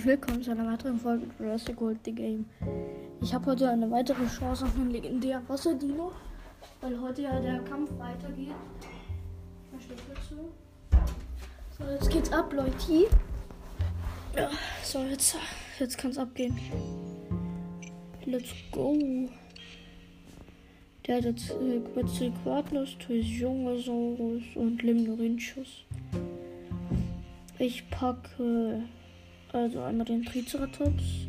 herzlich willkommen zu einer weiteren Folge Jurassic World The Game. Ich habe heute eine weitere Chance auf einen legendären Wasserdino, weil heute ja der Kampf weitergeht. So, jetzt geht's ab, Leute. Ja, so, jetzt, jetzt kann's abgehen. Let's go. Der hat jetzt äh, Quetzalcoatlus, Jungosaurus und Limnorinchus. Ich packe also einmal den Triceratops,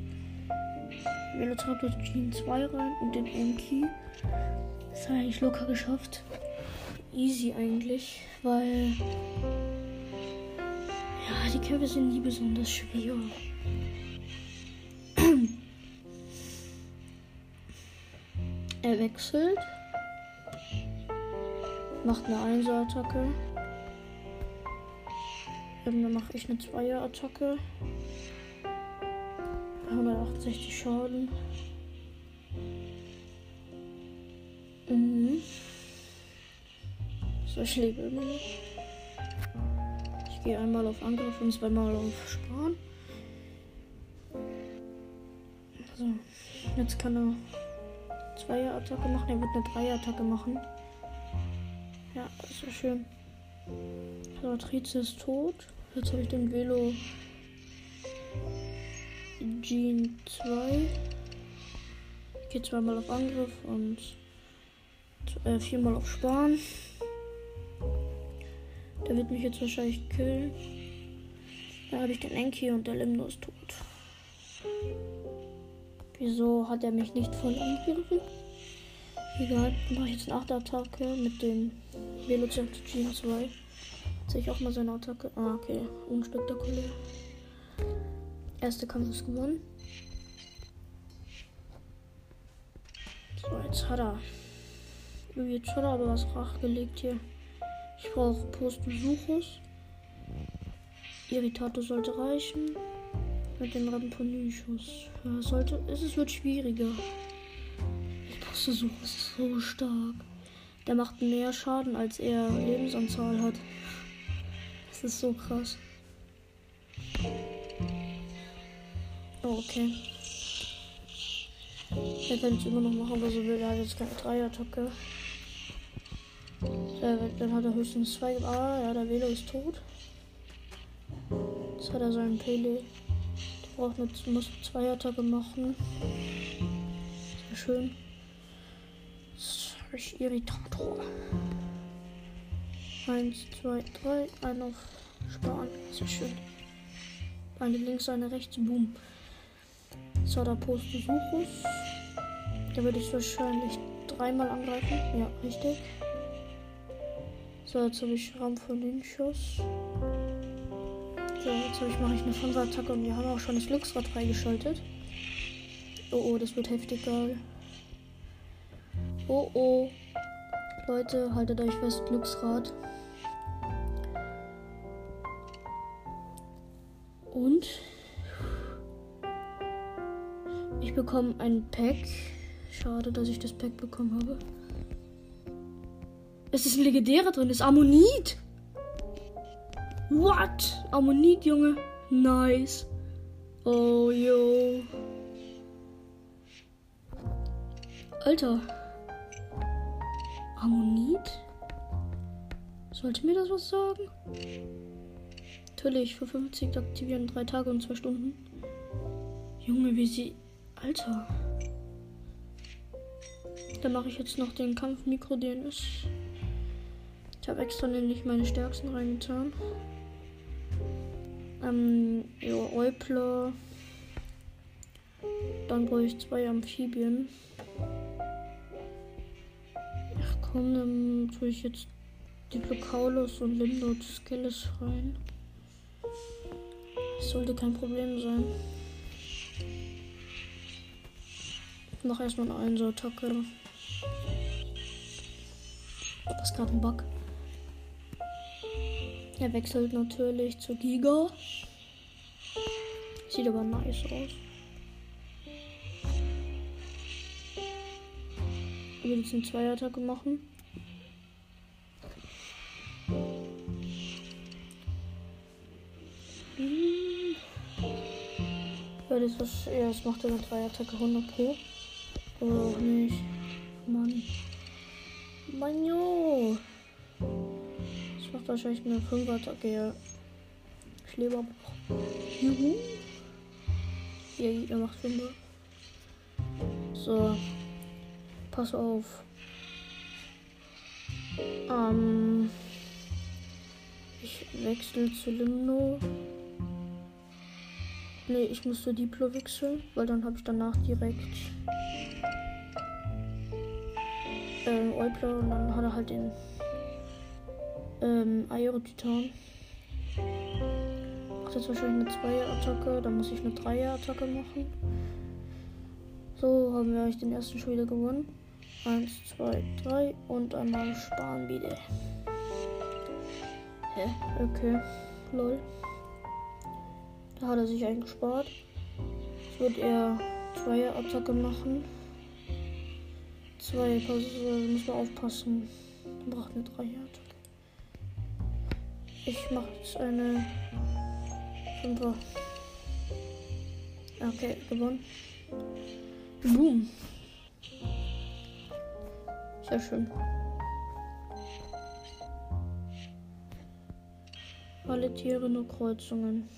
Velociraptor Gen 2 rein und den Enki. Das habe ich eigentlich locker geschafft. Easy eigentlich, weil ja, die Kämpfe sind nie besonders schwer. er wechselt, macht eine Einser-Attacke. Dann mache ich eine Zweier-Attacke. 168 Schaden. Mhm. So, ich lebe immer noch. Ich gehe einmal auf Angriff und zweimal auf Sparen. So, jetzt kann er Zweier-Attacke machen. Er wird eine Dreier-Attacke machen. Ja, ist schön. Patrice ist tot. Jetzt habe ich den Velo Jean 2. Ich gehe zweimal auf Angriff und äh, viermal auf Sparen. Der wird mich jetzt wahrscheinlich killen. Da habe ich den Enki und der Limno ist tot. Wieso hat er mich nicht voll angegriffen? Egal, mache ich jetzt eine 8 Attacke mit dem Velociraptor Jean 2. Sehe ich auch mal seine Attacke. Ah, okay. Unspektakulär. Erster Kampf ist gewonnen. So, jetzt hat er. Jetzt hat er aber was gelegt hier. Ich brauche Postbesuchus. Irritator sollte reichen. Mit dem Ramponichus. Ja, sollte. Es wird schwieriger. Postbesuchus ist so stark. Der macht mehr Schaden, als er Lebensanzahl hat. Das ist so krass. Oh, okay. Er kann es immer noch machen, was er will. Er jetzt keine Dreier-Attacke. Dann hat er höchstens zwei. Ah, ja, der Velo ist tot. Jetzt hat er seinen Pele. Der braucht eine, muss zwei Attacke machen. Sehr schön. Sorry, Irritator. Eins, zwei, drei. Ein auf Sparen. Sehr schön. Eine links, eine rechts. Boom. Postosuchus. Da würde ich wahrscheinlich dreimal angreifen. Ja, richtig. So, jetzt habe ich Raum von den Schuss. So, jetzt ich, mache ich eine 5 Attacke und wir haben auch schon das Glücksrad freigeschaltet. Oh oh, das wird heftig geil. Oh oh. Leute, haltet euch fest, Glücksrad. Und ich bekomme ein Pack. Schade, dass ich das Pack bekommen habe. Es ist ein legendärer drin, ist Ammonit. What? Ammonit, Junge. Nice. Oh, yo. Alter. Ammonit? Sollte mir das was sagen? Natürlich, für 50 aktivieren, drei Tage und zwei Stunden. Junge, wie sie Alter. Dann mache ich jetzt noch den Kampf Mikro DNS. Ich habe extra nämlich meine stärksten reingetan. Ähm, ja, Eupler. Dann brauche ich zwei Amphibien. Ach komm, dann tue ich jetzt Diplocaulus und Limnot Skills rein. Das sollte kein Problem sein. Noch erstmal eine Einser-Attacke. Das ist gerade ein Bug. Er wechselt natürlich zu Giga. Sieht aber nice aus. Ich will jetzt eine Zweier-Attacke machen. Ja, das ist, ja, das macht er mit 3 Attacke 100 Pro. Oder auch nicht. Mann. Mann, jo. Das macht wahrscheinlich eine 5 Attacke, ja. Ich lebe aber noch. Juhu. Ja, er macht 5. So. Pass auf. Ähm. Ich wechsle zu Limno. Nee, ich musste Diplo wechseln, weil dann habe ich danach direkt ähm, Eupler und dann hat er halt den ähm, Aero-Titan. Macht jetzt wahrscheinlich eine 2er-Attacke, dann muss ich eine 3er-Attacke machen. So haben wir eigentlich den ersten schon wieder gewonnen. 1, 2, 3 und einmal sparen wieder. Hä? Okay. Lol. Da hat er sich eingespart. Jetzt wird er zwei Attacke machen. Zwei, pass, äh, muss man aufpassen. Braucht eine Attacke. Ich mache jetzt eine Fünfer. Okay, gewonnen. Boom. Sehr schön. Alle Tiere nur Kreuzungen.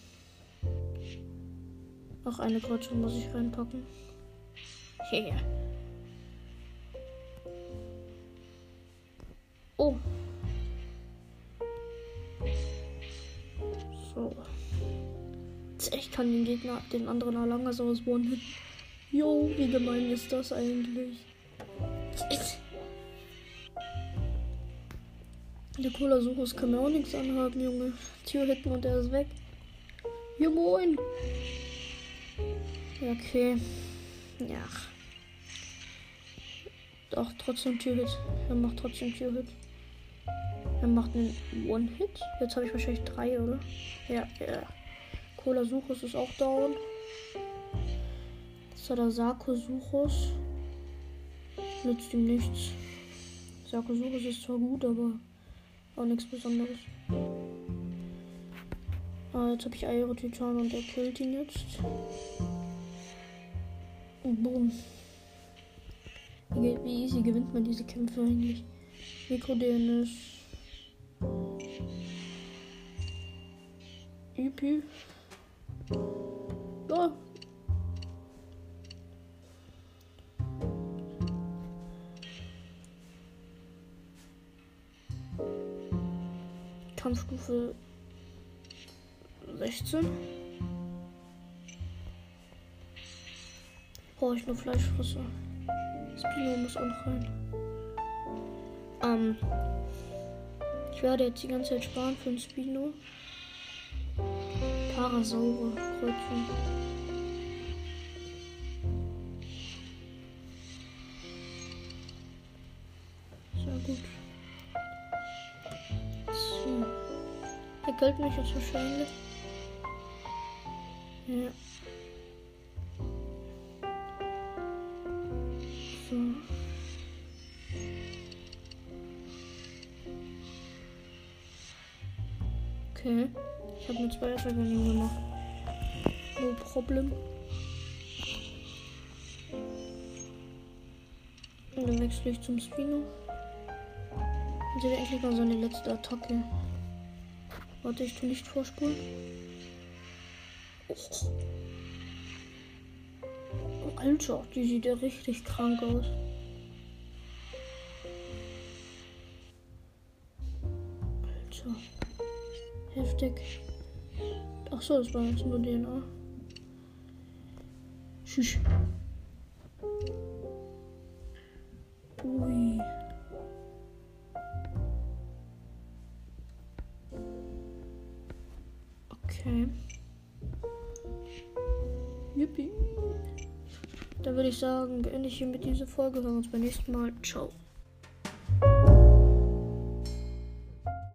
Noch eine Kreuzung muss ich reinpacken. Yeah. Oh. So. Ich kann den Gegner, den anderen Alangasaurus one-hit. Jo, wie gemein ist das eigentlich? Der Cola-Suchus kann mir auch nichts anhaben, Junge. Tür hitten und er ist weg. Jo, moin. Okay. Ja. Doch, trotzdem Tür-Hit. Er macht trotzdem Tür-Hit. Er macht einen One-Hit. Jetzt habe ich wahrscheinlich drei, oder? Ja, ja. Cola Suchus ist auch down. Der Sarkosuchus. Nützt ihm nichts. Sarkosuchus ist zwar gut, aber auch nichts Besonderes. Ah, jetzt habe ich Aero-Titan und er killt ihn jetzt. Boom. Wie, wie easy gewinnt man diese Kämpfe eigentlich? Mikro-DNS. Üpü. Ja. Kampfstufe 16. brauche ich nur Fleischfresser. Spino muss auch noch rein. Ähm, ich werde jetzt die ganze Zeit sparen für ein Spino. Parasaure, Kreuzung. Sehr gut. So. Der gilt mich jetzt wahrscheinlich. Ja. Okay. Ich habe nur zwei Attacken gemacht. No Problem. Und dann wechsle ich zum Spino. Und sehe endlich mal seine letzte Attacke. Warte, ich tue nicht vorspulen. Oh. Alter, die sieht ja richtig krank aus. Heftig. Ach so, das war jetzt nur DNA. Tschüss. Ui. Okay. Yippie. Da würde ich sagen, beende ich hier mit dieser Folge. Hören wir uns beim nächsten Mal. Ciao.